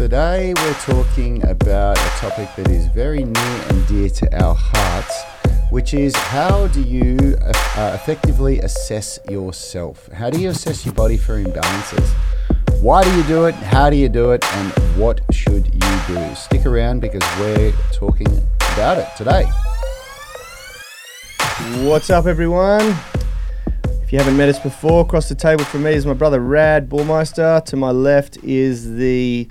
Today we're talking about a topic that is very near and dear to our hearts, which is how do you uh, effectively assess yourself? How do you assess your body for imbalances? Why do you do it? How do you do it? And what should you do? Stick around because we're talking about it today. What's up, everyone? If you haven't met us before, across the table from me is my brother Rad Bullmeister. To my left is the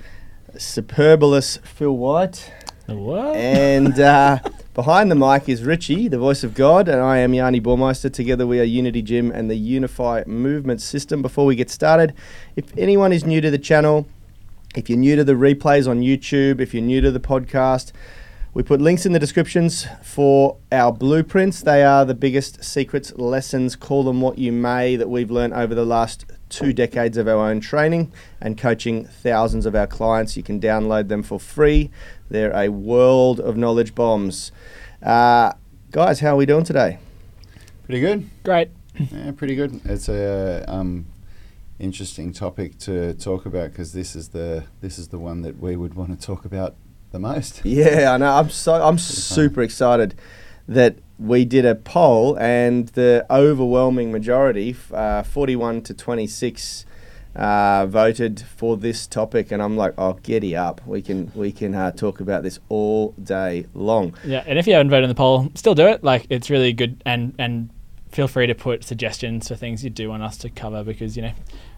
superbulous Phil White. What? And uh, behind the mic is Richie, the voice of God, and I am Yanni Bormeister. Together we are Unity Gym and the Unify Movement System. Before we get started, if anyone is new to the channel, if you're new to the replays on YouTube, if you're new to the podcast, we put links in the descriptions for our blueprints. They are the biggest secrets, lessons, call them what you may, that we've learned over the last two decades of our own training and coaching thousands of our clients. You can download them for free. They're a world of knowledge bombs. Uh, guys, how are we doing today? Pretty good. Great. Yeah, pretty good. It's a um, interesting topic to talk about because this is the this is the one that we would want to talk about the most. Yeah, I know. I'm so I'm super excited that we did a poll and the overwhelming majority, uh, 41 to 26, uh, voted for this topic, and I'm like, oh, giddy up! We can we can uh, talk about this all day long. Yeah, and if you haven't voted in the poll, still do it. Like it's really good, and and feel free to put suggestions for things you do want us to cover because you know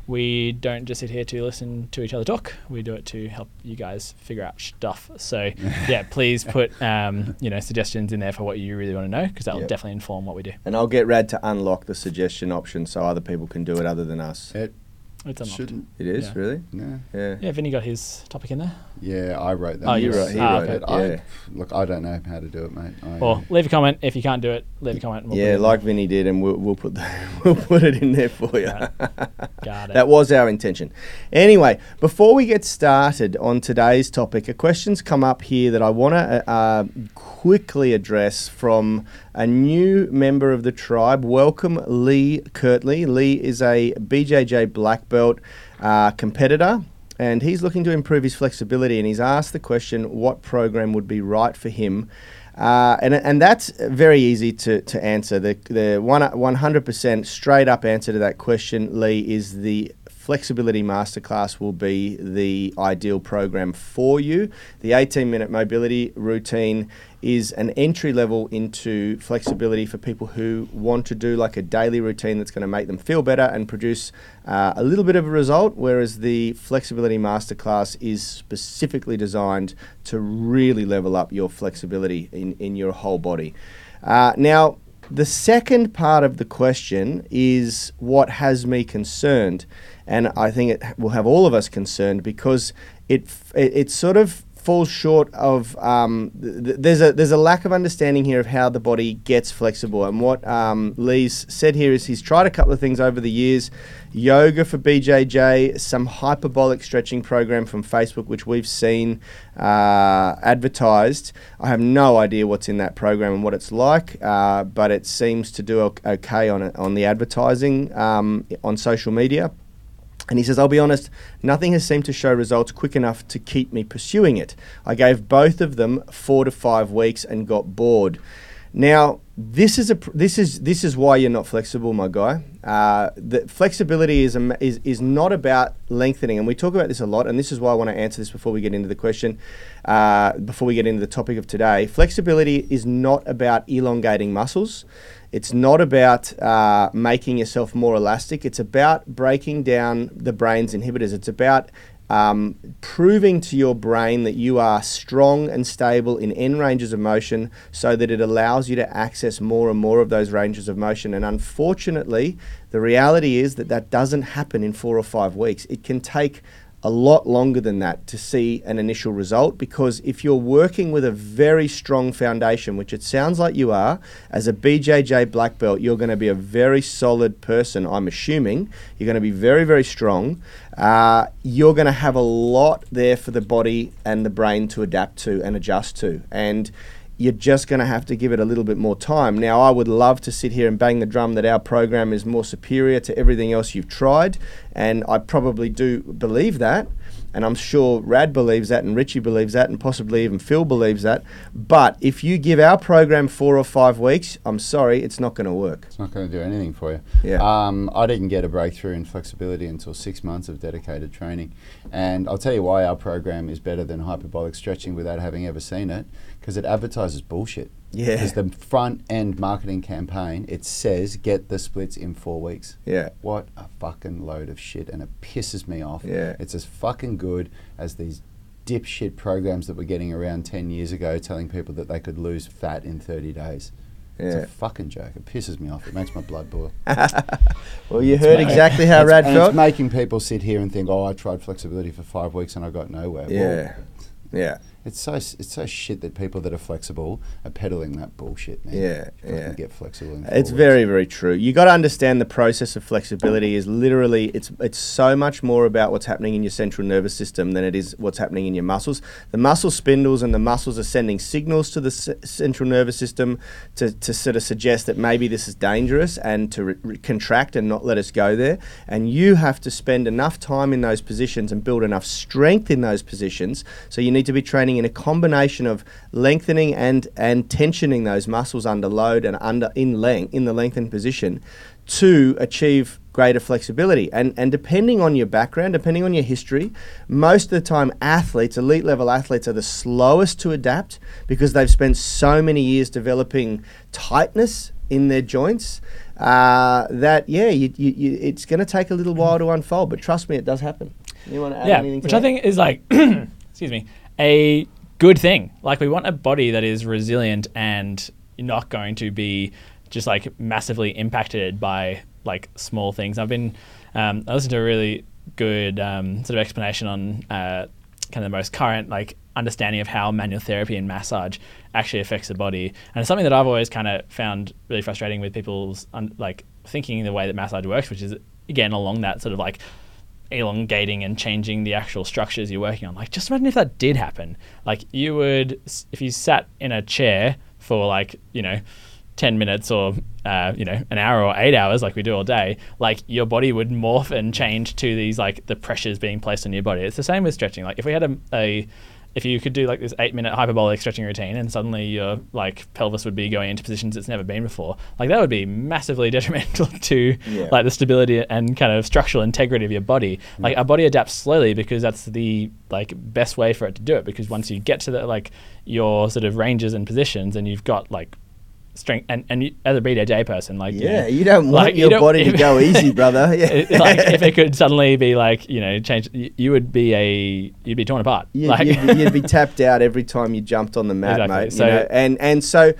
we don't just sit here to listen to each other talk. We do it to help you guys figure out stuff. So yeah, please put um, you know suggestions in there for what you really want to know because that will Yep. definitely inform what we do. And I'll get Rad to unlock the suggestion option so other people can do it other than us. It It's unlocked. shouldn't. It is Yeah. really, No. yeah. Yeah, Vinny got his topic in there. Yeah, I wrote that. Oh, you wrote- he Ah, wrote okay. it. But I, yeah. look, I don't know how to do it, mate. I, Or leave a comment if you can't do it. Leave a comment. and we'll put it Yeah, in like there. Vinny did, and we'll, we'll put the, we'll put it in there for you. Got it. That was our intention. Anyway, before we get started on today's topic, a question's come up here that I want to uh, quickly address from a new member of the tribe. Welcome, Lee Kirtley. Lee is a BJJ black belt uh, competitor. And he's looking to improve his flexibility, and he's asked the question, what program would be right for him? Uh, and, and that's very easy to, to answer. The, the one, 100% straight up answer to that question, Lee, is the Flexibility Masterclass will be the ideal program for you. The 18 minute mobility routine is an entry level into flexibility for people who want to do like a daily routine that's going to make them feel better and produce uh, a little bit of a result. Whereas the Flexibility Masterclass is specifically designed to really level up your flexibility in, in your whole body. Uh, now, the second part of the question is what has me concerned, and I think it will have all of us concerned because it it, it sort of falls short of um, th- th- there's a there's a lack of understanding here of how the body gets flexible. And what um, Lee's said here is he's tried a couple of things over the years. Yoga for BJJ some hyperbolic stretching program from Facebook which we've seen uh, advertised. I have no idea what's in that program and what it's like uh, but it seems to do okay on it, on the advertising um, on social media and he says, I'll be honest, nothing has seemed to show results quick enough to keep me pursuing it. I gave both of them four to five weeks and got bored. Now, this is a this is this is why you're not flexible, my guy. Uh, the flexibility is, a, is is not about lengthening, and we talk about this a lot. And this is why I want to answer this before we get into the question, uh, before we get into the topic of today. Flexibility is not about elongating muscles. It's not about uh, making yourself more elastic. It's about breaking down the brain's inhibitors. It's about um, proving to your brain that you are strong and stable in end ranges of motion so that it allows you to access more and more of those ranges of motion. And unfortunately, the reality is that that doesn't happen in four or five weeks. It can take a lot longer than that to see an initial result because if you're working with a very strong foundation, which it sounds like you are, as a BJJ black belt, you're going to be a very solid person, I'm assuming. You're going to be very, very strong. Uh, you're going to have a lot there for the body and the brain to adapt to and adjust to. And you're just going to have to give it a little bit more time. Now, I would love to sit here and bang the drum that our program is more superior to everything else you've tried, and I probably do believe that. and I'm sure Rad believes that, and Richie believes that, and possibly even Phil believes that. But if you give our program four or five weeks, I'm sorry, it's not going to work. It's not going to do anything for you. Yeah. Um, I didn't get a breakthrough in flexibility until six months of dedicated training. And I'll tell you why our program is better than hyperbolic stretching without having ever seen it, because it advertises bullshit. Yeah. Because the front end marketing campaign, it says get the splits in four weeks. Yeah. What a fucking load of shit, and it pisses me off. Yeah. It's as fucking good as these dipshit programs that were getting around 10 years ago telling people that they could lose fat in 30 days. It's Yeah. a fucking joke. It pisses me off. It makes my blood boil. Well, you heard ma- exactly how It's- Rad felt. It's making people sit here and think, "Oh, I tried flexibility for five weeks and I got nowhere." Well, Yeah. It's so it's so shit that people that are flexible are peddling that bullshit. Man. Yeah, yeah. Get flexible. It's very, very true. You got to understand the process of flexibility is literally it's it's so much more about what's happening in your central nervous system than it is what's happening in your muscles. The muscle spindles and the muscles are sending signals to the central nervous system to, to sort of suggest that maybe this is dangerous and to re- re- contract and not let us go there. And you have to spend enough time in those positions and build enough strength in those positions. So you need to be training in a combination of lengthening and and tensioning those muscles under load and under in length in the lengthened position to achieve greater flexibility. And and depending on your background, depending on your history, most of the time athletes, elite level athletes are the slowest to adapt because they've spent so many years developing tightness in their joints uh, that yeah, you, you, you, it's going to take a little while to unfold. But trust me, it does happen. You want to add yeah, anything to which that? I think is like, excuse me, a good thing. Like we want a body that is resilient and not going to be just like massively impacted by like small things. I've been, um, I listened to a really good um, sort of explanation on uh, kind of the most current like understanding of how manual therapy and massage actually affects the body. And it's something that I've always kind of found really frustrating with people's un- like thinking the way that massage works, which is again along that sort of like elongating and changing the actual structures you're working on. Like, just imagine if that did happen. Like, you would, if you sat in a chair for like, you know, 10 minutes or, uh, you know, an hour or eight hours, like we do all day, like your body would morph and change to these, like, the pressures being placed on your body. It's the same with stretching. Like, if we had a, a if you could do like this eight minute hyperbolic stretching routine and suddenly your like pelvis would be going into positions it's never been before, like that would be massively detrimental to Yeah. like the stability and kind of structural integrity of your body. Mm. Like our body adapts slowly because that's the like best way for it to do it. Because once you get to the like your sort of ranges and positions and you've got like strength and, and you, as a BJJ person, like you Yeah, know, you don't want like, you your body to go easy, brother. Yeah. it- like if it could suddenly be like you know change, you, you would be a you'd be torn apart. You'd, like, you'd, be, you'd be tapped out every time you jumped on the mat, Exactly. mate. you So- know? and and so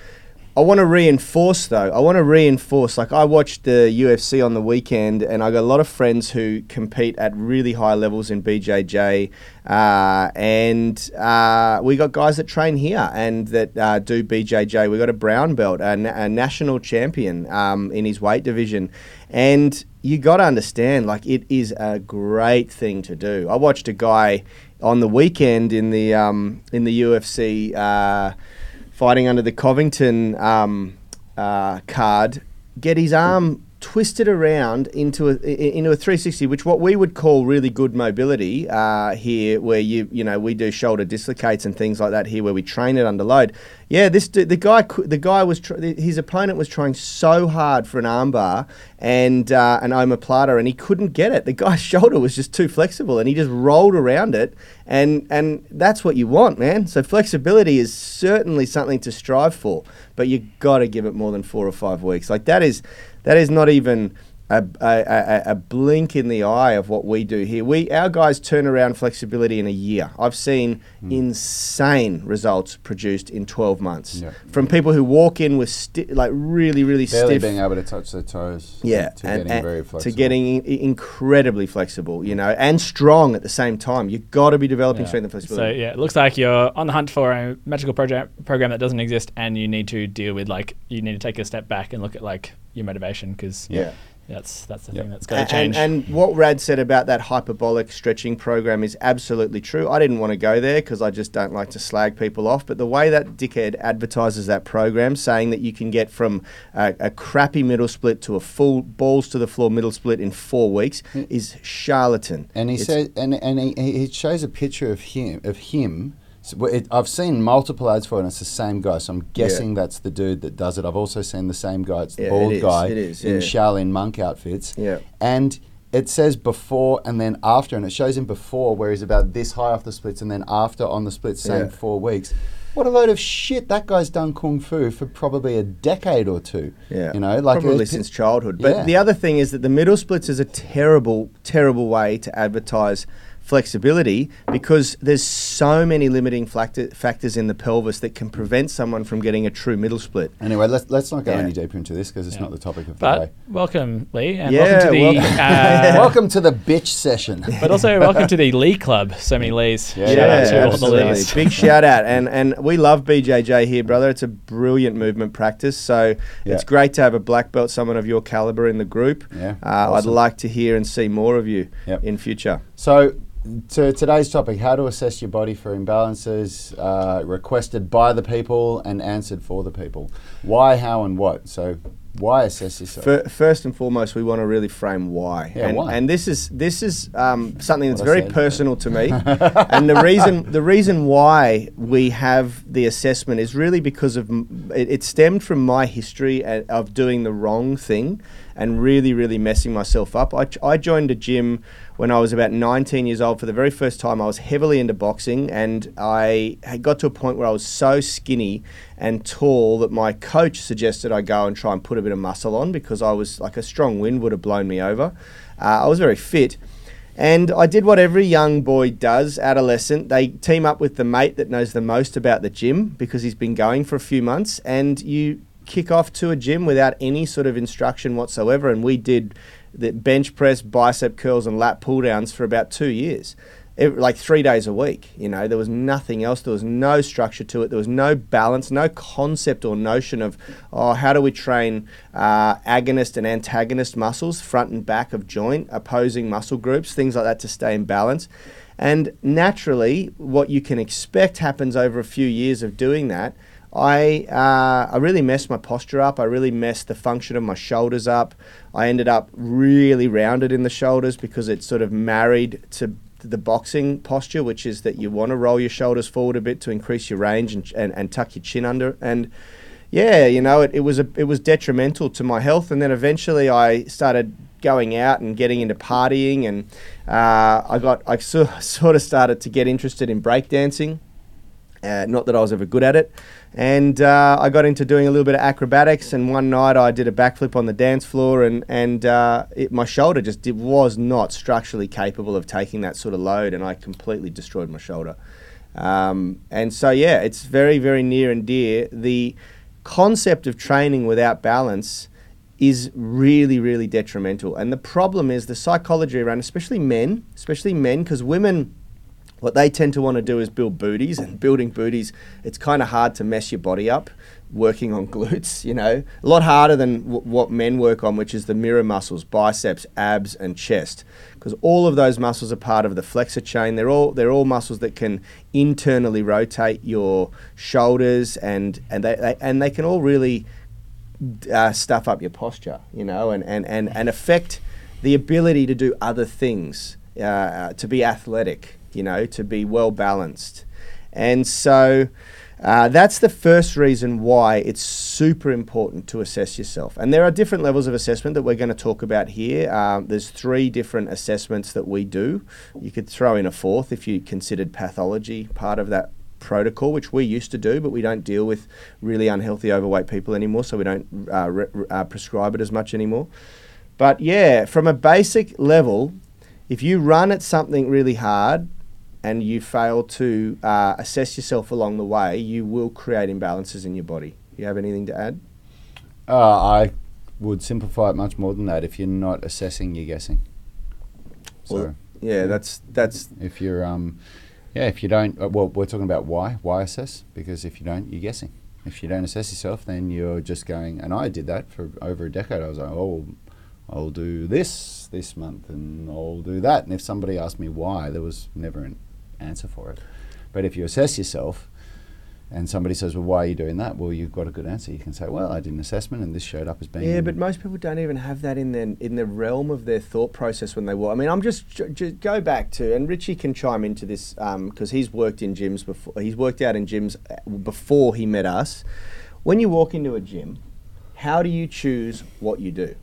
I want to reinforce though. I want to reinforce. Like I watched the UFC on the weekend, and I got a lot of friends who compete at really high levels in BJJ, uh, and uh, we got guys that train here and that uh, do BJJ. We got a brown belt, a, a national champion um, in his weight division, and you got to understand, like it is a great thing to do. I watched a guy on the weekend in the um, in the UFC. Fighting under the Covington um, uh, card, get his arm twisted around into a into a 360, which what we would call really good mobility uh, here, where you you know we do shoulder dislocates and things like that here, where we train it under load. Yeah, this the guy the guy was tr- his opponent was trying so hard for an armbar and uh, an omoplata, and he couldn't get it. The guy's shoulder was just too flexible, and he just rolled around it, and and that's what you want, man. So flexibility is certainly something to strive for, but you got to give it more than four or five weeks. Like that is that is not even. A, a, a, a blink in the eye of what we do here. We our guys turn around flexibility in a year. I've seen hmm. insane results produced in 12 months Yeah. from people who walk in with sti- like really really Barely stiff being able to touch their toes. yeah, To and, getting and very to getting incredibly flexible, you know, and strong at the same time. You've got to be developing Yeah. strength and flexibility. So yeah, it looks like you're on the hunt for a magical program program that doesn't exist, and you need to deal with like you need to take a step back and look at like your motivation because Yeah. That's that's the Yep. thing that's got to change. and what Rad said about that hyperbolic stretching program is absolutely true. I didn't want to go there because I just don't like to slag people off. But the way that dickhead advertises that program, saying that you can get from a, a crappy middle split to a full balls to the floor middle split in four weeks, is charlatan. And he It's- said, and and he, he shows a picture of him of him. So it, I've seen multiple ads for it, and it's the same guy. So I'm guessing that's the dude that does it. I've also seen the same guy. It's the Yeah, bald is, guy it is, in yeah. Shaolin monk outfits. Yeah. And it says before and then after, and it shows him before where he's about this high off the splits, and then after on the splits, same Yeah. four weeks. What a load of shit! That guy's done kung fu for probably a decade or two. Yeah, you know, like probably it- since childhood. But Yeah. the other thing is that the middle splits is a terrible, terrible way to advertise flexibility because there's so many limiting factor, factors in the pelvis that can prevent someone from getting a true middle split. Anyway, let's let's not go Yeah. any deeper into this because it's Yeah. not the topic of the but day. welcome, Lee, and Yeah, welcome to the. welcome. Uh, Welcome to the bitch session. but also welcome to the Lee Club. So many Lees. Yeah, Shout yeah, out to all the absolutely. Lees. Big shout out, and and we love BJJ here, brother. It's a brilliant movement practice. So Yeah. it's great to have a black belt, someone of your caliber in the group. Yeah, uh, awesome. I'd like to hear and see more of you Yep. in future. So, to today's topic, how to assess your body for imbalances, uh, requested by the people and answered for the people. Why, how, and what. So, why assess yourself? Fir- First and foremost, we want to really frame why. Yeah, and, why? and this is this is um, something that's very personal to me. and the reason the reason why we have the assessment is really because of it, it stemmed from my history of doing the wrong thing and really really messing myself up. I, I joined a gym when I was about 19 years old for the very first time. I was heavily into boxing and I had got to a point where I was so skinny and tall that my coach suggested I go and try and put a bit of muscle on because I was like a strong wind would have blown me over. Uh, I was very fit. And I did what every young boy does, adolescent. They team up with the mate that knows the most about the gym because he's been going for a few months, and you kick off to a gym without any sort of instruction whatsoever. And we did the bench press, bicep curls, and lat pull downs for about two years. Ev- like three days a week, you know, there was nothing else. There was no structure to it. There was no balance, no concept or notion of, oh, how do we train uh, agonist and antagonist muscles, front and back of joint, opposing muscle groups, things like that to stay in balance. And naturally, what you can expect happens over a few years of doing that. I uh, I really messed my posture up. I really messed the function of my shoulders up. I ended up really rounded in the shoulders because it's sort of married to the boxing posture, which is that you want to roll your shoulders forward a bit to increase your range and, and, and tuck your chin under. And yeah, you know, it, it was a, it was detrimental to my health. And then eventually I started going out and getting into partying, and uh, I got I so, sort of started to get interested in breakdancing. Uh, not that I was ever good at it. And uh, I got into doing a little bit of acrobatics. And one night I did a backflip on the dance floor, and and uh, it, my shoulder just did, was not structurally capable of taking that sort of load, and I completely destroyed my shoulder. Um, and so yeah, it's very very near and dear. The concept of training without balance is really really detrimental. And the problem is the psychology around, especially men, especially men, because women what they tend to want to do is build booties and building booties it's kind of hard to mess your body up working on glutes you know? A lot harder than w- what men work on which is the mirror muscles biceps abs and chest. Because all of those muscles are part of the flexor chain. They're all they're all muscles that can internally rotate your shoulders and and they, they and they can all really uh, stuff up your posture, you know, and, and, and, and affect the ability to do other things, uh, to be athletic, you know, to be well balanced. And so uh, that's the first reason why it's super important to assess yourself. And there are different levels of assessment that we're going to talk about here. Um, there's three different assessments that we do. You could throw in a fourth if you considered pathology part of that protocol, which we used to do, but we don't deal with really unhealthy overweight people anymore, so we don't uh, re- uh, prescribe it as much anymore. But yeah, from a basic level, if you run at something really hard and you fail to uh, assess yourself along the way, you will create imbalances in your body. You have anything to add? Uh, I would simplify it much more than that. If you're not assessing, you're guessing. So Well, Yeah, that's that's if you're, um, yeah, if you don't, uh, well, we're talking about why. Why assess? Because if you don't, you're guessing. If you don't assess yourself, then you're just going. And I did that for over a decade. I was like, oh, I'll do this this month and I'll do that. And if somebody asked me why, there was never an answer for it. But if you assess yourself and somebody says, Well, why are you doing that? Well, you've got a good answer. You can say, Well, I did an assessment and this showed up as being. Yeah, but most people don't even have that in their in the realm of their thought process when they walk. I mean, I'm just, just go back to, and Richie can chime into this because he's worked in gyms before. He's worked out in gyms uh, before he met us. When you walk into a gym, how do you choose what you do?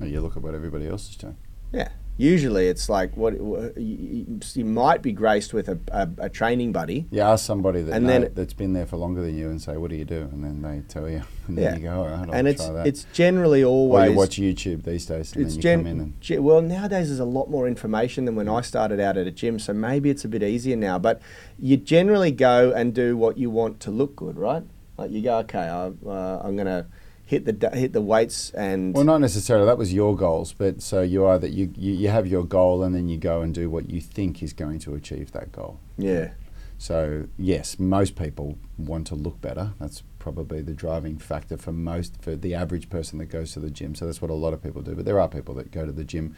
you look at what everybody else is doing. Yeah. Usually, it's like what you, you might be graced with a, a, a training buddy. You ask somebody that And then- that's been there for longer than you and say, "What do you do?" And then they tell you, and then you go, "All right, I'll and it's try that." it's generally or always you watch YouTube these days, and it's then you gen- come in and ge- well nowadays there's a lot more information than when I started out at a gym, so maybe it's a bit easier now. But you generally go and do what you want to look good, right? Like you go, okay, I, uh, I'm gonna hit the hit the weights and Well, not necessarily. That was your goals, but so you are that you, you you have your goal, and then you go and do what you think is going to achieve that goal. yeah, So yes, most people want to look better. That's probably the driving factor for most for the average person that goes to the gym. So that's what a lot of people do. But there are people that go to the gym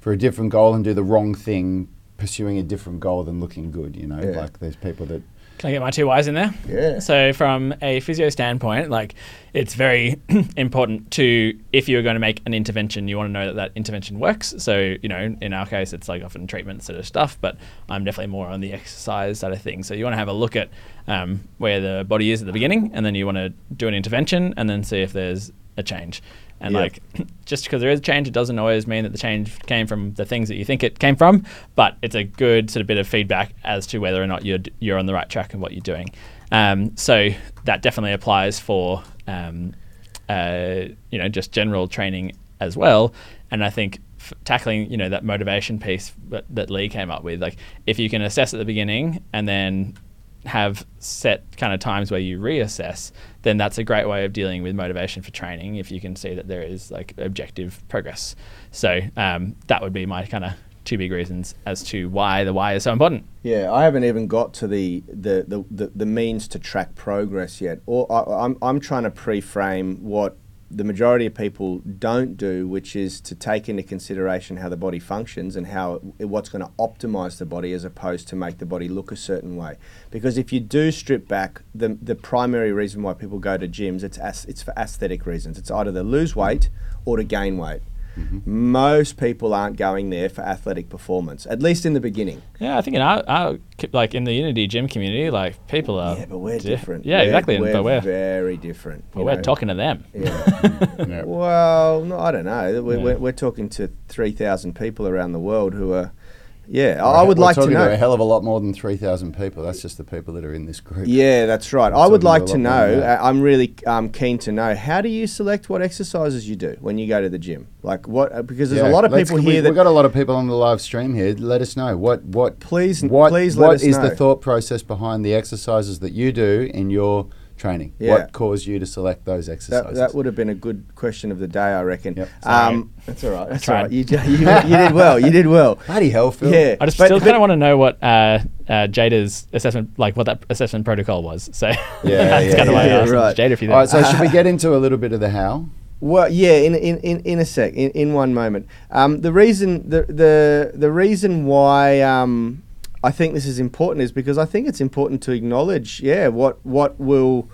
for a different goal and do the wrong thing, pursuing a different goal than looking good. You know, Yeah. like there's people that Can I get my two Y's in there? yeah, So, from a physio standpoint, like it's very important to if you're going to make an intervention, you want to know that that intervention works. So, you know, in our case, it's like often treatment sort of stuff, but I'm definitely more on the exercise side of things. So, you want to have a look at um, where the body is at the beginning, and then you want to do an intervention, and then see if there's a change. And Yeah. like, just because there is a change, it doesn't always mean that the change came from the things that you think it came from. But it's a good sort of bit of feedback as to whether or not you're you're on the right track and what you're doing. Um, so that definitely applies for um, uh, you know just general training as well. And I think f- tackling you know that motivation piece that, that Lee came up with, like if you can assess at the beginning and then have set kind of times where you reassess, then that's a great way of dealing with motivation for training if you can see that there is like objective progress. So um, that would be my kind of two big reasons as to why the why is so important. Yeah, I haven't even got to the the, the, the, the means to track progress yet. Or I, I'm I'm trying to pre-frame what the majority of people don't do, which is to take into consideration how the body functions and how what's going to optimize the body as opposed to make the body look a certain way. Because if you do strip back the the primary reason why people go to gyms, it's as, it's for aesthetic reasons. It's either to lose weight or to gain weight. Most people aren't going there for athletic performance, at least in the beginning. Yeah, I think in our, our like in the Unity gym community, like people are Yeah, but we're diff- different. Yeah, We're- exactly. We're but we're very different. but we're know. talking to them. Yeah. yeah. well, no, I don't know. We're, Yeah. we're, we're talking to three thousand people around the world who are. Yeah, I would We're like to know. a hell of a lot more than three thousand people. That's just the people that are in this group. Yeah, that's right. We're I would like to lot more than know. uh, I'm really um, keen to know. How do you select what exercises you do when you go to the gym? Like what? uh, Because there's Yeah, a lot of people we, here We've got a lot of people on the live stream here. Let us know what what Please, what please let us is the thought process behind the exercises that you do in your training? Yeah. What caused you to select those exercises? that would have been a good question of the day, I reckon. Yep. Um, that's all right. That's all right. You, you, you did well. You did well. Bloody hell, Phil. Yeah. I just But- still kind of want to know what uh, uh, Jada's assessment, like what that assessment protocol was. So Yeah, that's yeah, kind of why yeah, I asked right. Jada if you All right, think. so should we get into a little bit of the how? Well, yeah, in in, in, in a sec, in, in one moment. Um, the reason the the the reason why um, I think this is important is because I think it's important to acknowledge, yeah, what what will.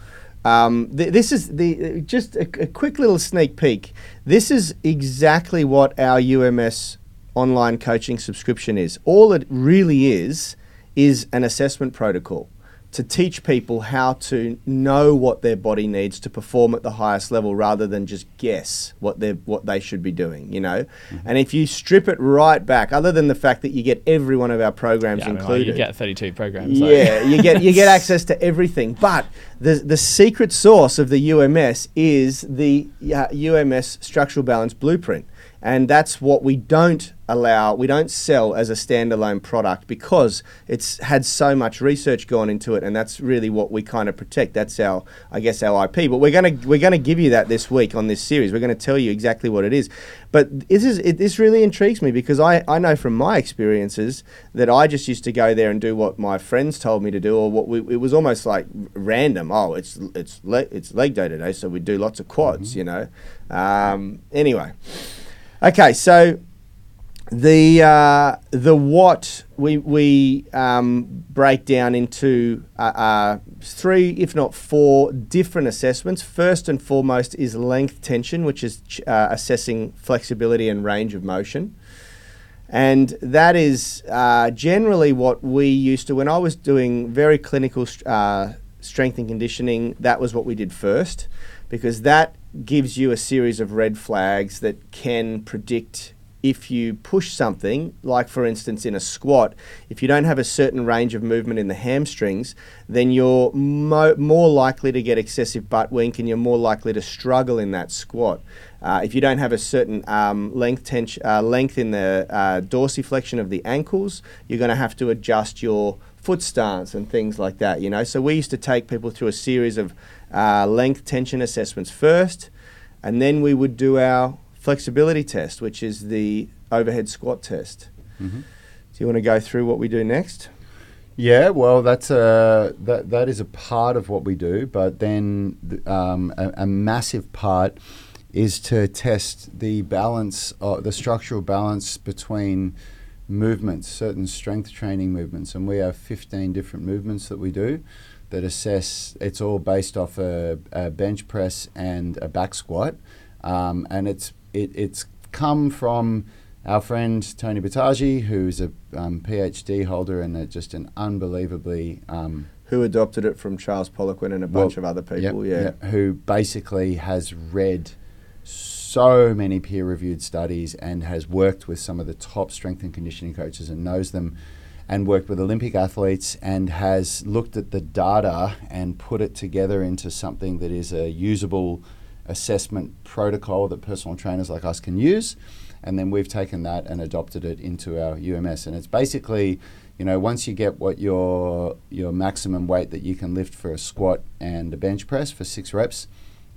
Um, th- this is the just a, a quick little sneak peek. This is exactly what our UMS online coaching subscription is. All it really is is an assessment protocol to teach people how to know what their body needs to perform at the highest level rather than just guess what they what they should be doing, you know. And if you strip it right back, other than the fact that you get every one of our programs yeah, I mean, like, included, you get 32 programs. so- yeah, you get you get access to everything. But the the secret source of the UMS is the uh, UMS structural balance blueprint, and that's what we don't allow. We don't sell as a standalone product because it's had so much research gone into it, and that's really what we kind of protect. That's our, I guess, our IP. But we're gonna we're gonna give you that this week on this series. We're gonna tell you exactly what it is. But this is it, this really intrigues me because I I know from my experiences that I just used to go there and do what my friends told me to do, or what we, it was almost like random. Oh, it's it's le- it's leg day today, so we do lots of quads, you know. Um, anyway, Okay, so the uh, the what we we um, break down into uh, uh, three, if not four, different assessments. First and foremost is length tension, which is ch- uh, assessing flexibility and range of motion. And that is uh, generally what we used to, when I was doing very clinical uh, strength and conditioning, that was what we did first, because that gives you a series of red flags that can predict if you push something, like for instance in a squat, if you don't have a certain range of movement in the hamstrings, then you're mo- more likely to get excessive butt wink and you're more likely to struggle in that squat. Uh, if you don't have a certain um, length, tension, uh, length in the uh, dorsiflexion of the ankles, you're going to have to adjust your foot stance and things like that. You know, so we used to take people through a series of uh, length tension assessments first, and then we would do our flexibility test, which is the overhead squat test. Mm-hmm. Do you want to go through what we do next? Yeah, well, that's a that that is a part of what we do, but then um, a, a, massive part is to test the balance, uh, the structural balance between movements, certain strength training movements, and we have 15 different movements that we do that assess. It's all based off a, a bench press and a back squat, um, and it's it, it's come from our friend Tony Boutagy, who's a um, PhD holder and a, just an unbelievably um, who adopted it from Charles Poliquin and a bunch well, of other people. Yep, yeah, yep, who basically has read so many peer-reviewed studies and has worked with some of the top strength and conditioning coaches and knows them and worked with Olympic athletes and has looked at the data and put it together into something that is a usable assessment protocol that personal trainers like us can use. And then we've taken that and adopted it into our UMS. And it's basically, you know, once you get what your your maximum weight that you can lift for a squat and a bench press for six reps,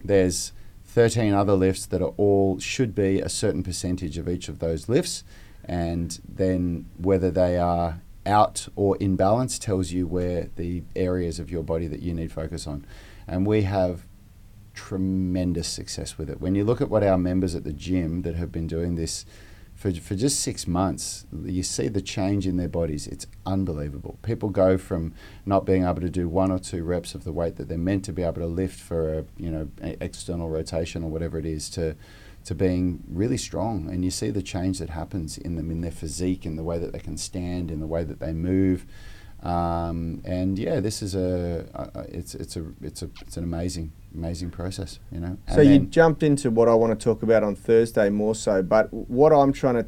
there's 13 other lifts that are all should be a certain percentage of each of those lifts. And then whether they are out or in balance tells you where the areas of your body that you need focus on. And we have tremendous success with it. When you look at what our members at the gym that have been doing this for, for just six months, you see the change in their bodies. It's unbelievable. People go from not being able to do one or two reps of the weight that they're meant to be able to lift for a you know external rotation or whatever it is to to being really strong. And you see the change that happens in them in their physique, in the way that they can stand, in the way that they move. Um, and yeah, this is a, a, it's it's a it's a it's an amazing amazing process, you know. And so you jumped into what I want to talk about on Thursday more so, but what I'm trying to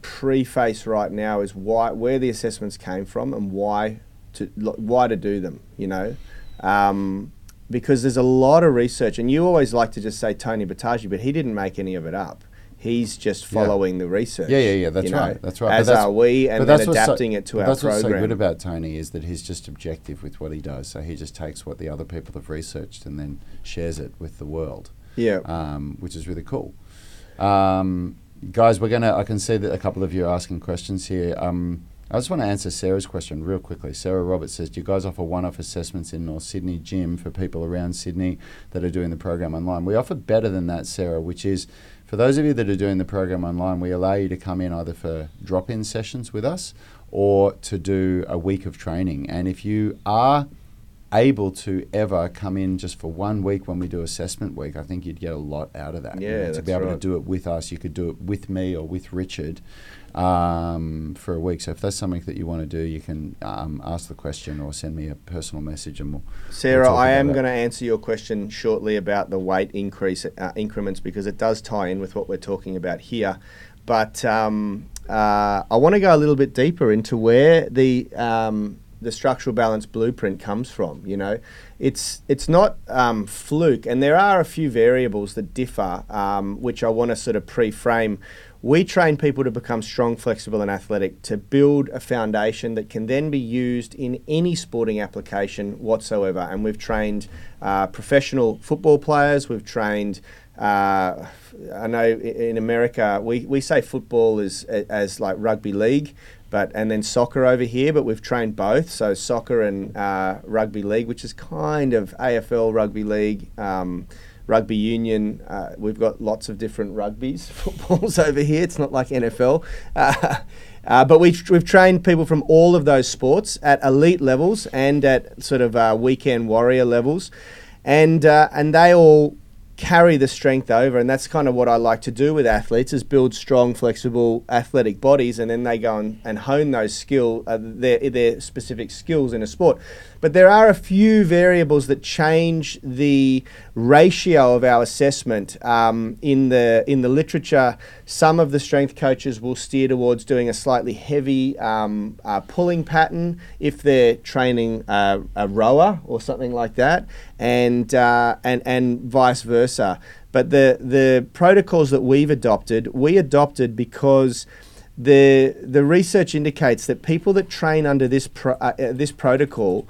preface right now is why where the assessments came from and why to why to do them, you know. Um, because there's a lot of research, and you always like to just say Tony Boutagy, but he didn't make any of it up. He's just following yeah. the research. Yeah, yeah, yeah. That's know, right. That's right. As are we, and then adapting so, it to our that's program. That's what's so good about Tony is that he's just objective with what he does. So he just takes what the other people have researched and then shares it with the world. Yeah. Um, which is really cool. Um, guys, we're gonna. I can see that a couple of you are asking questions here. Um, I just want to answer Sarah's question real quickly. Sarah Roberts says, Do you guys offer one off assessments in North Sydney gym for people around Sydney that are doing the program online? We offer better than that, Sarah, which is for those of you that are doing the program online, we allow you to come in either for drop in sessions with us or to do a week of training. And if you are able to ever come in just for one week when we do assessment week, I think you'd get a lot out of that. Yeah, you know, to be able right. to do it with us, you could do it with me or with Richard um, for a week. So if that's something that you want to do, you can um, ask the question or send me a personal message, and we'll. Sarah, we'll I am going to answer your question shortly about the weight increase uh, increments because it does tie in with what we're talking about here. But um, uh, I want to go a little bit deeper into where the um, the structural balance blueprint comes from. You know, it's it's not um, fluke, and there are a few variables that differ, um, which I want to sort of pre-frame we train people to become strong, flexible, and athletic to build a foundation that can then be used in any sporting application whatsoever. And we've trained uh, professional football players, we've trained uh, I know in America we, we say football is as like rugby league, but and then soccer over here. But we've trained both, so soccer and uh, rugby league, which is kind of AFL rugby league. Um, rugby union. Uh, we've got lots of different rugbies, footballs over here. It's not like NFL. Uh, uh, but we've, we've trained people from all of those sports at elite levels and at sort of uh, weekend warrior levels. And, uh, and they all carry the strength over and that's kind of what I like to do with athletes is build strong flexible athletic bodies and then they go and, and hone those skill uh, their, their specific skills in a sport but there are a few variables that change the ratio of our assessment um, in the in the literature some of the strength coaches will steer towards doing a slightly heavy um, uh, pulling pattern if they're training uh, a rower or something like that and uh, and and vice versa. But the the protocols that we've adopted, we adopted because the the research indicates that people that train under this pro, uh, uh, this protocol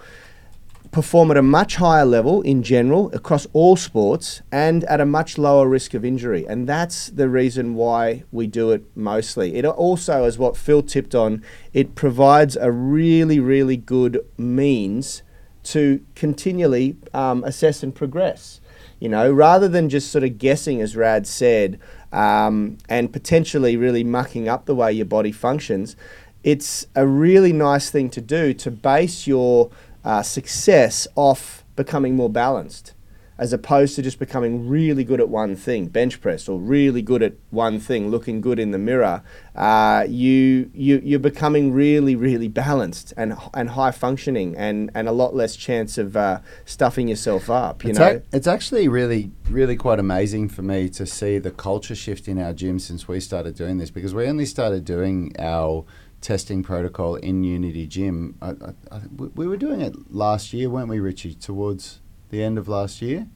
perform at a much higher level in general across all sports and at a much lower risk of injury. And that's the reason why we do it mostly. It also, as what Phil tipped on, it provides a really, really good means to continually um, assess and progress. You know, rather than just sort of guessing, as Rad said, um, and potentially really mucking up the way your body functions, it's a really nice thing to do to base your uh, success off becoming more balanced as opposed to just becoming really good at one thing, bench press, or really good at one thing, looking good in the mirror, uh, you, you, you're becoming really, really balanced and, and high functioning and, and a lot less chance of uh, stuffing yourself up, you it's know? Ac- it's actually really, really quite amazing for me to see the culture shift in our gym since we started doing this because we only started doing our testing protocol in Unity Gym. I, I, I, we were doing it last year, weren't we, Richie, towards the end of last year.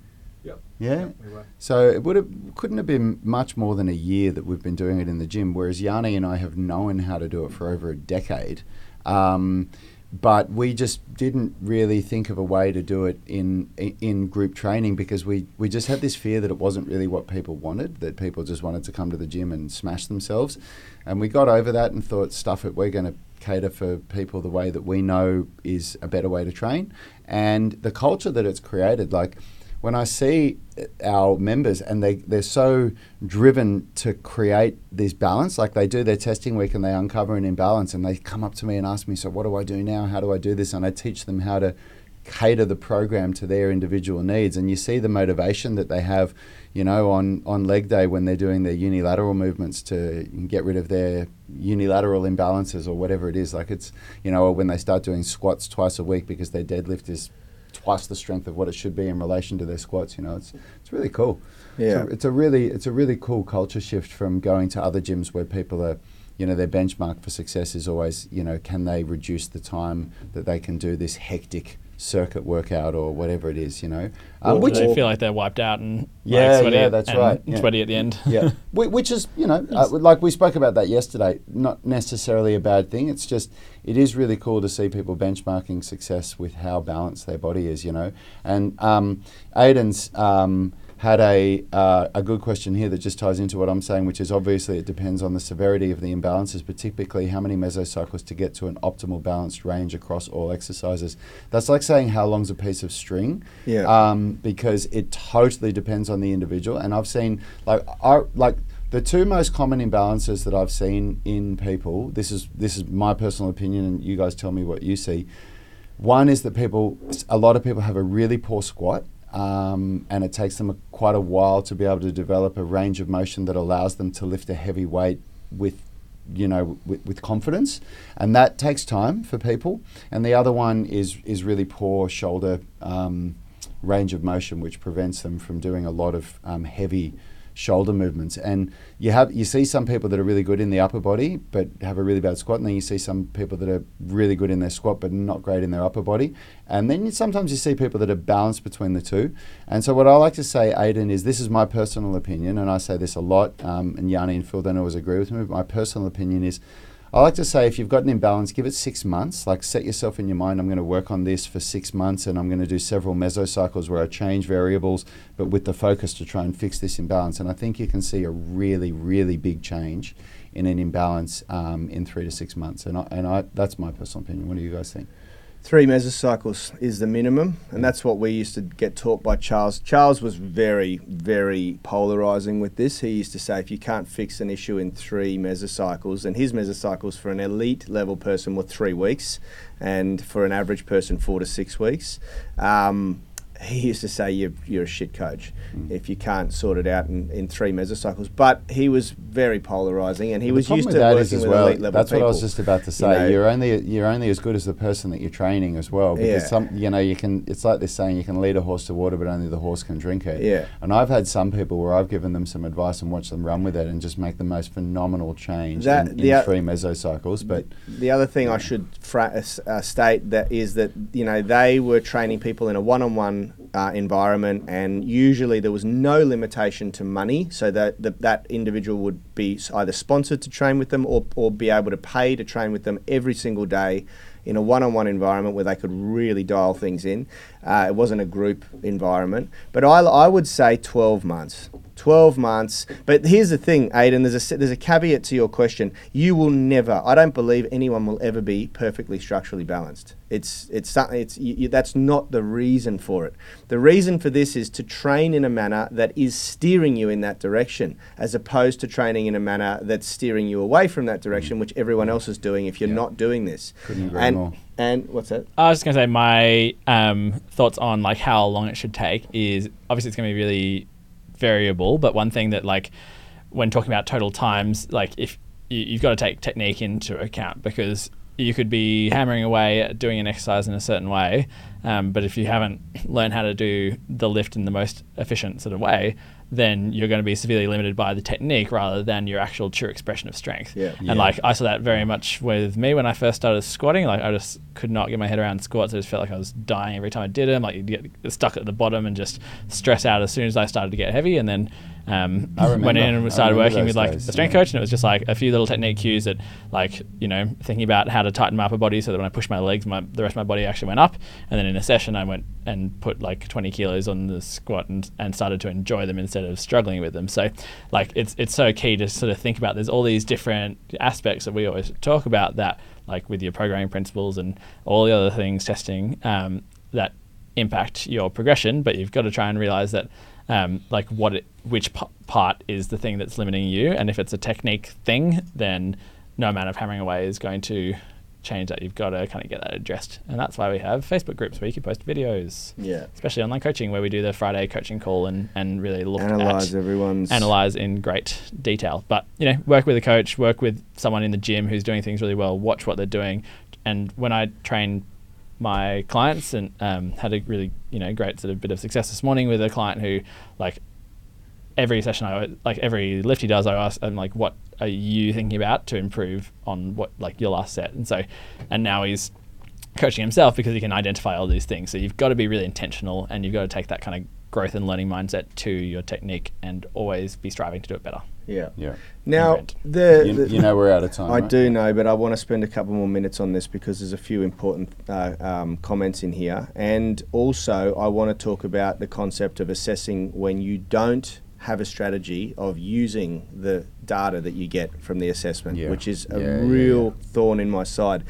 Yep. Yeah. Yep, we. So it would have couldn't have been much more than a year that we've been doing it in the gym. Whereas Yanni and I have known how to do it for over a decade. Um, but we just didn't really think of a way to do it in in group training because we, we just had this fear that it wasn't really what people wanted that people just wanted to come to the gym and smash themselves and we got over that and thought stuff it we're going to cater for people the way that we know is a better way to train and the culture that it's created like when I see our members and they, they're so driven to create this balance, like they do their testing week and they uncover an imbalance and they come up to me and ask me, So, what do I do now? How do I do this? And I teach them how to cater the program to their individual needs. And you see the motivation that they have, you know, on, on leg day when they're doing their unilateral movements to get rid of their unilateral imbalances or whatever it is. Like it's, you know, or when they start doing squats twice a week because their deadlift is twice the strength of what it should be in relation to their squats. You know, it's it's really cool. Yeah. it's a, it's a really it's a really cool culture shift from going to other gyms where people are. You know, their benchmark for success is always, you know, can they reduce the time that they can do this hectic circuit workout or whatever it is, you know. Um, Or which they feel like they're wiped out and Yeah, like, sweaty yeah, at- that's right, yeah. Sweaty at the end. yeah, which is you know uh, like we spoke about that yesterday. Not necessarily a bad thing. It's just it is really cool to see people benchmarking success with how balanced their body is. You know, and um, Aiden's um, had a uh, a good question here that just ties into what I'm saying, which is obviously it depends on the severity of the imbalances, but typically how many mesocycles to get to an optimal balanced range across all exercises. That's like saying how long's a piece of string Yeah. um, because it totally depends on the individual. And I've seen like I like the two most common imbalances that I've seen in people. This is this is my personal opinion, and you guys tell me what you see. One is that people, a lot of people have a really poor squat. Um, and it takes them a, quite a while to be able to develop a range of motion that allows them to lift a heavy weight with you know, with, with confidence, and that takes time for people. And the other one is is really poor shoulder um, range of motion, which prevents them from doing a lot of um, heavy shoulder movements. And you have you see some people that are really good in the upper body, but have a really bad squat, and then you see some people that are really good in their squat, but not great in their upper body. And then sometimes you see people that are balanced between the two. And so what I like to say, Aiden, is this is my personal opinion, and I say this a lot, um, and Yanni and Phil don't always agree with me. But my personal opinion is. I like to say if you've got an imbalance, give it six months. Like set yourself in your mind, I'm going to work on this for six months and I'm going to do several mesocycles where I change variables, but with the focus to try and fix this imbalance. And I think you can see a really, really big change in an imbalance um, in three to six months. And, I, and I, that's my personal opinion. What do you guys think? Three mesocycles is the minimum, and that's what we used to get taught by Charles. Charles was very, very polarizing with this. He used to say if you can't fix an issue in three mesocycles, and his mesocycles for an elite level person were three weeks, and for an average person, four to six weeks. Um, he used to say you're, you're a shit coach Mm. if you can't sort it out in, in three mesocycles. But he was very polarizing, and he was used to that working as with well. elite level That's people. what I was just about to say. know. You are only you're only as good as the person that you're training as well. Because Yeah. some you know you can. It's like this saying: you can lead a horse to water, but only the horse can drink it. Yeah. And I've had some people where I've given them some advice and watched them run with it and just make the most phenomenal change That- in, in o- three mesocycles. But The other thing I should fra- uh, state that is that you know they were training people in a one-on-one uh, environment, and usually there was no limitation to money, so that that that individual would be either sponsored to train with them or or be able to pay to train with them every single day. In a one-on-one environment where they could really dial things in, uh, it wasn't a group environment. But I, I would say 12 months. 12 months. But here's the thing, Aidan, there's a, s- there's a caveat to your question. You will never, I don't believe anyone will ever be perfectly structurally balanced. It's, it's something, it's, you, you, that's not the reason for it. The reason for this is to train in a manner that is steering you in that direction, as opposed to training in a manner that's steering you away from that direction, which everyone else is doing if you're Yeah. not doing this. Couldn't agree and, more. And what's that? I was just gonna say my um, thoughts on like how long it should take is obviously it's gonna be really variable, but one thing that like when talking about total times, like if you, you've got to take technique into account because you could be hammering away at doing an exercise in a certain way, um, but if you haven't learned how to do the lift in the most efficient sort of way, then you're going to be severely limited by the technique rather than your actual true expression of strength. Yeah. Yeah. And like I saw that very much with me when I first started squatting. Like I just could not get my head around squats. I just felt like I was dying every time I did them. Like you get stuck at the bottom and just stress out as soon as I started to get heavy. And then um, I went in and started working with like days, the strength yeah. coach, and it was just like a few little technique cues that, like you know, thinking about how to tighten my upper body so that when I pushed my legs, my the rest of my body actually went up. And then in a session, I went and put like 20 kilos on the squat and, and started to enjoy them instead of struggling with them. So, like it's it's so key to sort of think about. There's all these different aspects that we always talk about that, like with your programming principles and all the other things, testing um, that impact your progression. But you've got to try and realize that um, like what it, which p- part is the thing that's limiting you, and if it's a technique thing, then no amount of hammering away is going to change that. You've got to kind of get that addressed, and that's why we have Facebook groups where you can post videos, Yeah. especially online coaching, where we do the Friday coaching call and and really look at Analyze at everyone's. analyze in great detail. But you know, work with a coach, work with someone in the gym who's doing things really well. Watch what they're doing, and when I train my clients and um, had a really you know great sort of bit of success this morning with a client who like every session I like every lift he does I ask I'm like what are you thinking about to improve on what like your last set? And so and now he's coaching himself because he can identify all these things. So you've got to be really intentional and you've got to take that kind of growth and learning mindset to your technique and always be striving to do it better Yeah. Yeah. Now the, You, the you know we're out of time. I right? do know, but I want to spend a couple more minutes on this because there's a few important uh, um, comments in here, and also I want to talk about the concept of assessing when you don't have a strategy of using the data that you get from the assessment, Yeah. which is a Yeah, yeah, real yeah. thorn in my side.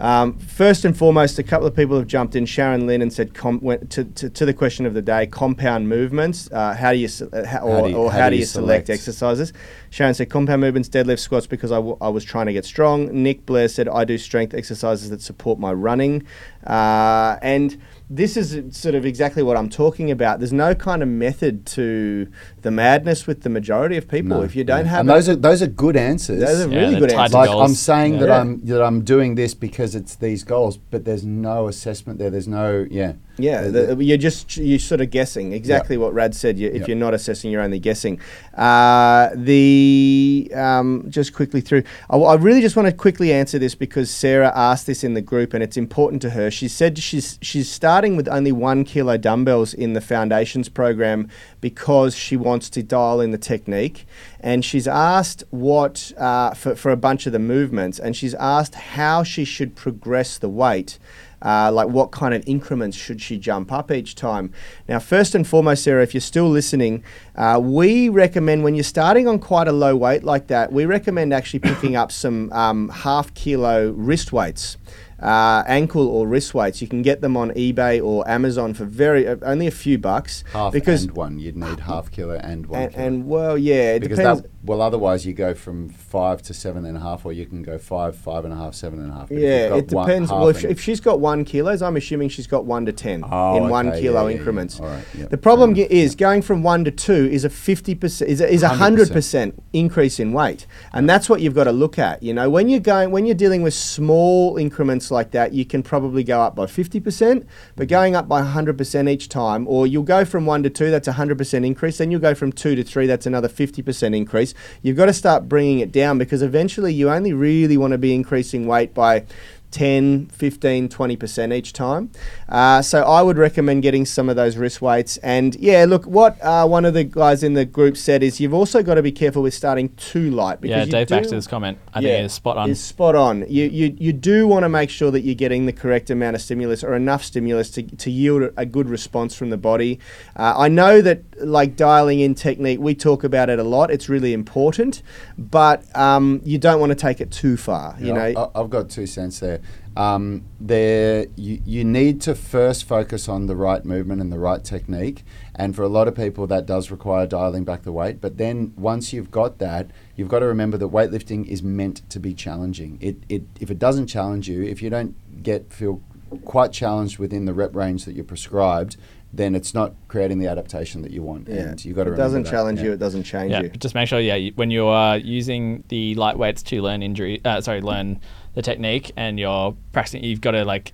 Um, first and foremost, a couple of people have jumped in. Sharon Lynn and said com- went to, to, to the question of the day: compound movements. Uh, how do you uh, how, or, How do you- or how how, do you select, select? exercises? Sharon said compound movements, deadlift, squats because I, w- I was trying to get strong. Nick Blair said I do strength exercises that support my running, uh, and this is sort of exactly what I'm talking about. There's no kind of method to the madness with the majority of people. No, if you don't yeah. have and a- those are those are good answers. Those are Yeah, really they're good tied answers. like goals. I'm saying Yeah. that Yeah. I'm that I'm doing this because it's these goals, but there's no assessment there. There's no yeah. Yeah, The- you're just you're sort of guessing exactly what Rad said. You, if Yep. you're not assessing, you're only guessing. Uh, the um, just quickly through, I, I really just want to quickly answer this because Sarah asked this in the group and it's important to her. She said she's she's starting with only one kilo dumbbells in the foundations program because she wants to dial in the technique, and she's asked what uh, for for a bunch of the movements, and she's asked how she should progress the weight. Uh, like what kind of increments should she jump up each time? Now, first and foremost, Sarah, if you're still listening, uh, we recommend when you're starting on quite a low weight like that, we recommend actually picking up some um, half kilo wrist weights. uh, ankle or wrist weights. You can get them on eBay or Amazon for very uh, only a few bucks. Half because and one. You'd need half kilo and one and, and well, yeah, it because depends. that, well, otherwise you go from five to seven and a half, or you can go five, five and a half, seven and a half. But Yeah, it depends. well, if, if she's got one kilos, I'm assuming she's got one to ten Oh, in one kilo yeah, yeah, yeah. increments. Right, yeah, The problem ge- is going from one to two is a fifty percent is a, is a 100%. hundred percent increase in weight, and that's what you've got to look at. You know, when you're going when you're dealing with small increments like that, you can probably go up by fifty percent, but going up by hundred percent each time, or you'll go from one to two, that's a hundred percent increase. Then you'll go from two to three, that's another fifty percent increase. You've got to start bringing it down because eventually you only really want to be increasing weight by 10, 15, 20% each time. Uh, so I would recommend getting some of those wrist weights. And yeah, look, what uh, one of the guys in the group said is you've also got to be careful with starting too light. Yeah, you Dave do- Baxter's comment I think is spot on. Is spot on. You, you, you do want to make sure that you're getting the correct amount of stimulus or enough stimulus to, to yield a- a good response from the body. Uh, I know that like dialing in technique, we talk about it a lot. It's really important, but um, you don't want to take it too far. You Yeah, know, I- I've got two cents there. Um, there, you, you need to first focus on the right movement and the right technique. And for a lot of people, that does require dialing back the weight. But then once you've got that, you've got to remember that weightlifting is meant to be challenging. It, it, if it doesn't challenge you, if you don't get feel quite challenged within the rep range that you're prescribed, then it's not creating the adaptation that you want. yeah. And you've got to it remember doesn't that, challenge yeah. you. It doesn't change yeah, you. just make sure. Yeah, you, when you are using the lightweights to learn injury, uh, sorry, learn the technique, and you're practicing, you've got to like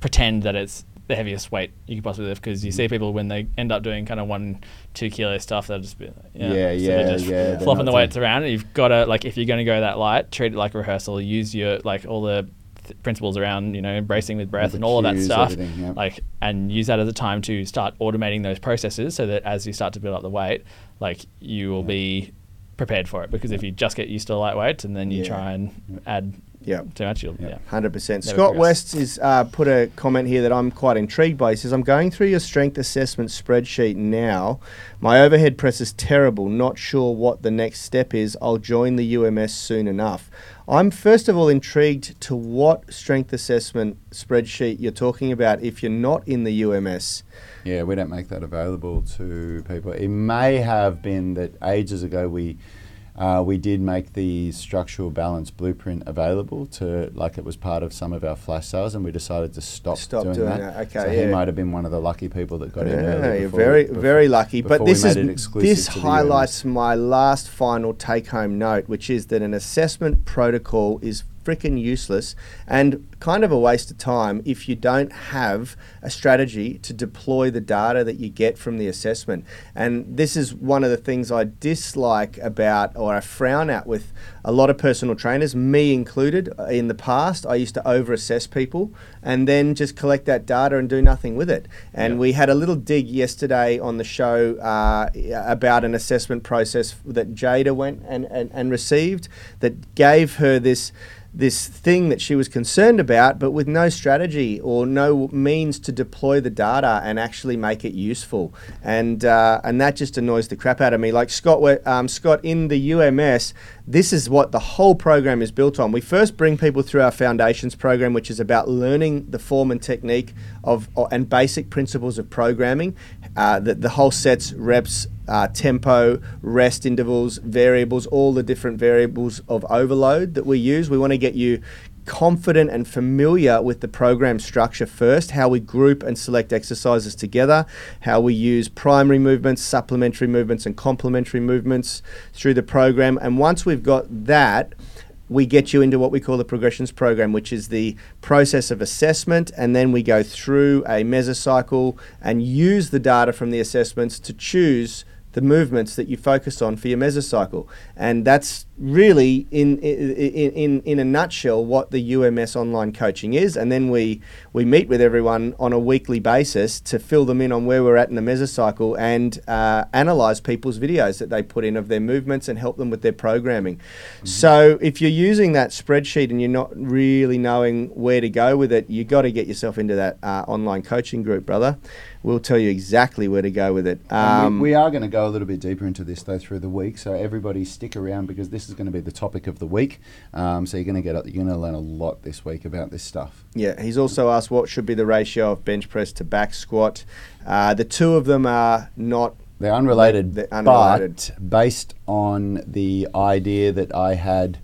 pretend that it's the heaviest weight you could possibly lift because you see people when they end up doing kind of one, two kilo stuff, they'll just be Yeah, so yeah, just yeah, flopping the weights around. And you've got to like if you're going to go that light, treat it like a rehearsal. Use your like all the th- principles around you know bracing with breath and all of that stuff. yeah. like and use that as a time to start automating those processes so that as you start to build up the weight like you will be prepared for it. Because if you just get used to the light and then you try and add Yeah. too much Yeah. yeah Hundred percent. Never Scott progress. West is uh, put a comment here that I'm quite intrigued by. He says, "I'm going through your strength assessment spreadsheet now. My overhead press is terrible. Not sure what the next step is. I'll join the UMS soon enough." I'm first of all intrigued to what strength assessment spreadsheet you're talking about. If you're not in the UMS, Yeah, we don't make that available to people. It may have been that ages ago we uh, we did make the structural balance blueprint available to like it was part of some of our flash sales, and we decided to stop, Stop doing, doing that. that, okay, so yeah. he might have been one of the lucky people that got in early. you're very, very lucky. But this is made it exclusive this highlights my last final take-home note, which is that an assessment protocol is freaking useless and kind of a waste of time if you don't have a strategy to deploy the data that you get from the assessment. And this is one of the things I dislike about or I frown at with a lot of personal trainers, me included. uh, In the past, I used to over-assess people and then just collect that data and do nothing with it. And Yeah. we had a little dig yesterday on the show uh, about an assessment process that Jada went and, and, and received that gave her this this thing that she was concerned about, but with no strategy or no means to deploy the data and actually make it useful, and uh, and that just annoys the crap out of me. Like Scott, um, Scott in the UMS, this is what the whole program is built on. We first bring people through our foundations program, which is about learning the form and technique of or- and basic principles of programming. Uh, the, the whole sets, reps, uh, tempo, rest intervals, variables, all the different variables of overload that we use. We want to get you confident and familiar with the program structure first, how we group and select exercises together, how we use primary movements, supplementary movements, and complementary movements through the program. And once we've got that, we get you into what we call the progressions program, which is the process of assessment, and then we go through a mesocycle and use the data from the assessments to choose the movements that you focus on for your mesocycle. And that's really, in, in, in, in a nutshell, what the UMS online coaching is. And then we, we meet with everyone on a weekly basis to fill them in on where we're at in the mesocycle and uh, analyze people's videos that they put in of their movements and help them with their programming. So if you're using that spreadsheet and you're not really knowing where to go with it, you've got to get yourself into that uh, online coaching group, brother. We'll tell you exactly where to go with it. Um, we, we are going to go a little bit deeper into this though through the week. So everybody stick around because this is going to be the topic of the week. Um, so you're going to get you're going to learn a lot this week about this stuff. Yeah, he's also asked what should be the ratio of bench press to back squat. Uh, the two of them are not They're unrelated, They're unrelated. but based on the idea that I had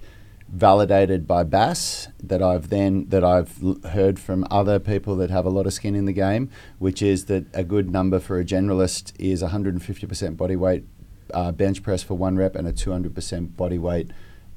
validated by Bass, that I've then that I've heard from other people that have a lot of skin in the game, which is that a good number for a generalist is 150% body weight uh, bench press for one rep and a 200% body weight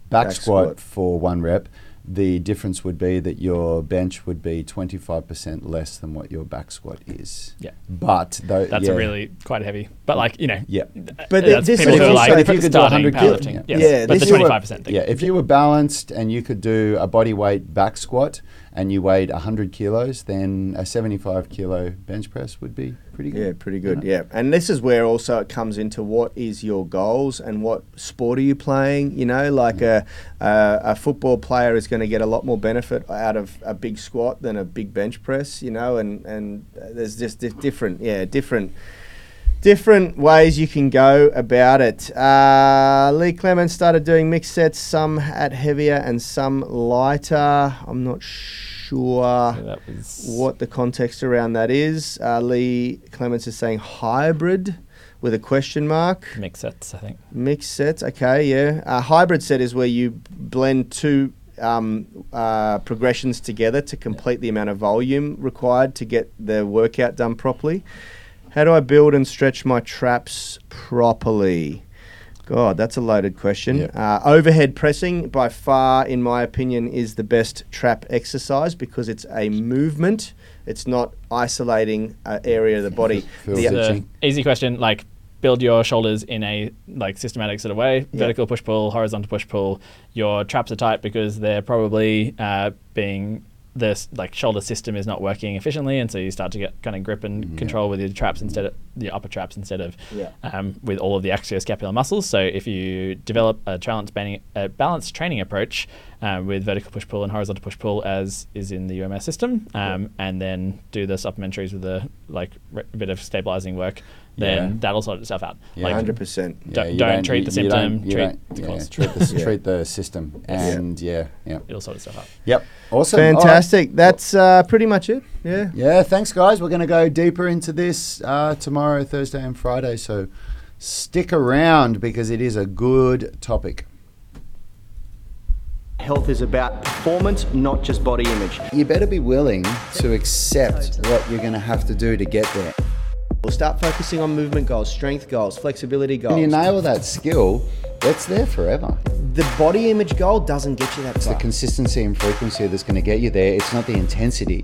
back, Back squat, squat. for one rep. The difference would be that your bench would be 25% less than what your back squat is. Yeah. But though, That's yeah. a really quite heavy. But like you know, Yeah. But but th- this people is who are like if you could do starting 100 kilo- powerlifting. yeah. Yes. Yeah, but the twenty five percent thing. Yeah, if you were balanced and you could do a body weight back squat and you weighed 100 kilos, then a 75 kilo bench press would be pretty good. Yeah, pretty good. know? Yeah, and this is where also it comes into what is your goals and what sport are you playing. You know, like a a, a football player is going to get a lot more benefit out of a big squat than a big bench press. You know, and and there's just di- different, yeah, different. Different ways you can go about it. Uh, Lee Clemens started doing mix sets, some at heavier and some lighter. I'm not sure that was what the context around that is. Uh, Lee Clements is saying hybrid with a question mark. mix sets. I think. Mix sets, okay, yeah. A hybrid set is where you blend two um, uh, progressions together to complete the amount of volume required to get the workout done properly. How do I build and stretch my traps properly? God, that's a loaded question. Yeah. Uh, overhead pressing, by far, in my opinion, is the best trap exercise because it's a movement. It's not isolating an area of the body. The- it. The Pitching. easy question, like build your shoulders in a like systematic sort of way. Yeah. Vertical push pull, horizontal push pull. Your traps are tight because they're probably uh, being the like shoulder system is not working efficiently, and so you start to get kind of grip and Mhm. control with your traps instead of the upper traps instead of Yeah. um, with all of the axioscapular muscles. So if you develop a balanced, banning, a balanced training approach uh, with vertical push pull and horizontal push pull as is in the UMS system, um, and then do the supplementaries with a like re- bit of stabilizing work, then Yeah. that'll sort itself out. Yeah. Like, 100%. Don't- you don't treat the you don't- symptom, you treat don't- the yeah, cause. treat the, Yeah. treat the system. And yeah, yeah. it'll sort itself out. Yep. Awesome. All right. Fantastic. That's uh, pretty much it. Yeah. Yeah, thanks, guys. We're going to go deeper into this uh, tomorrow, Thursday, and Friday. So stick around because it is a good topic. Health is about performance, not just body image. You better be willing to accept what you're going to have to do to get there. We'll start focusing on movement goals, strength goals, flexibility goals. When you nail that skill, it's there forever. the body image goal doesn't get you that It's the consistency and frequency that's going to get you there. It's not the intensity.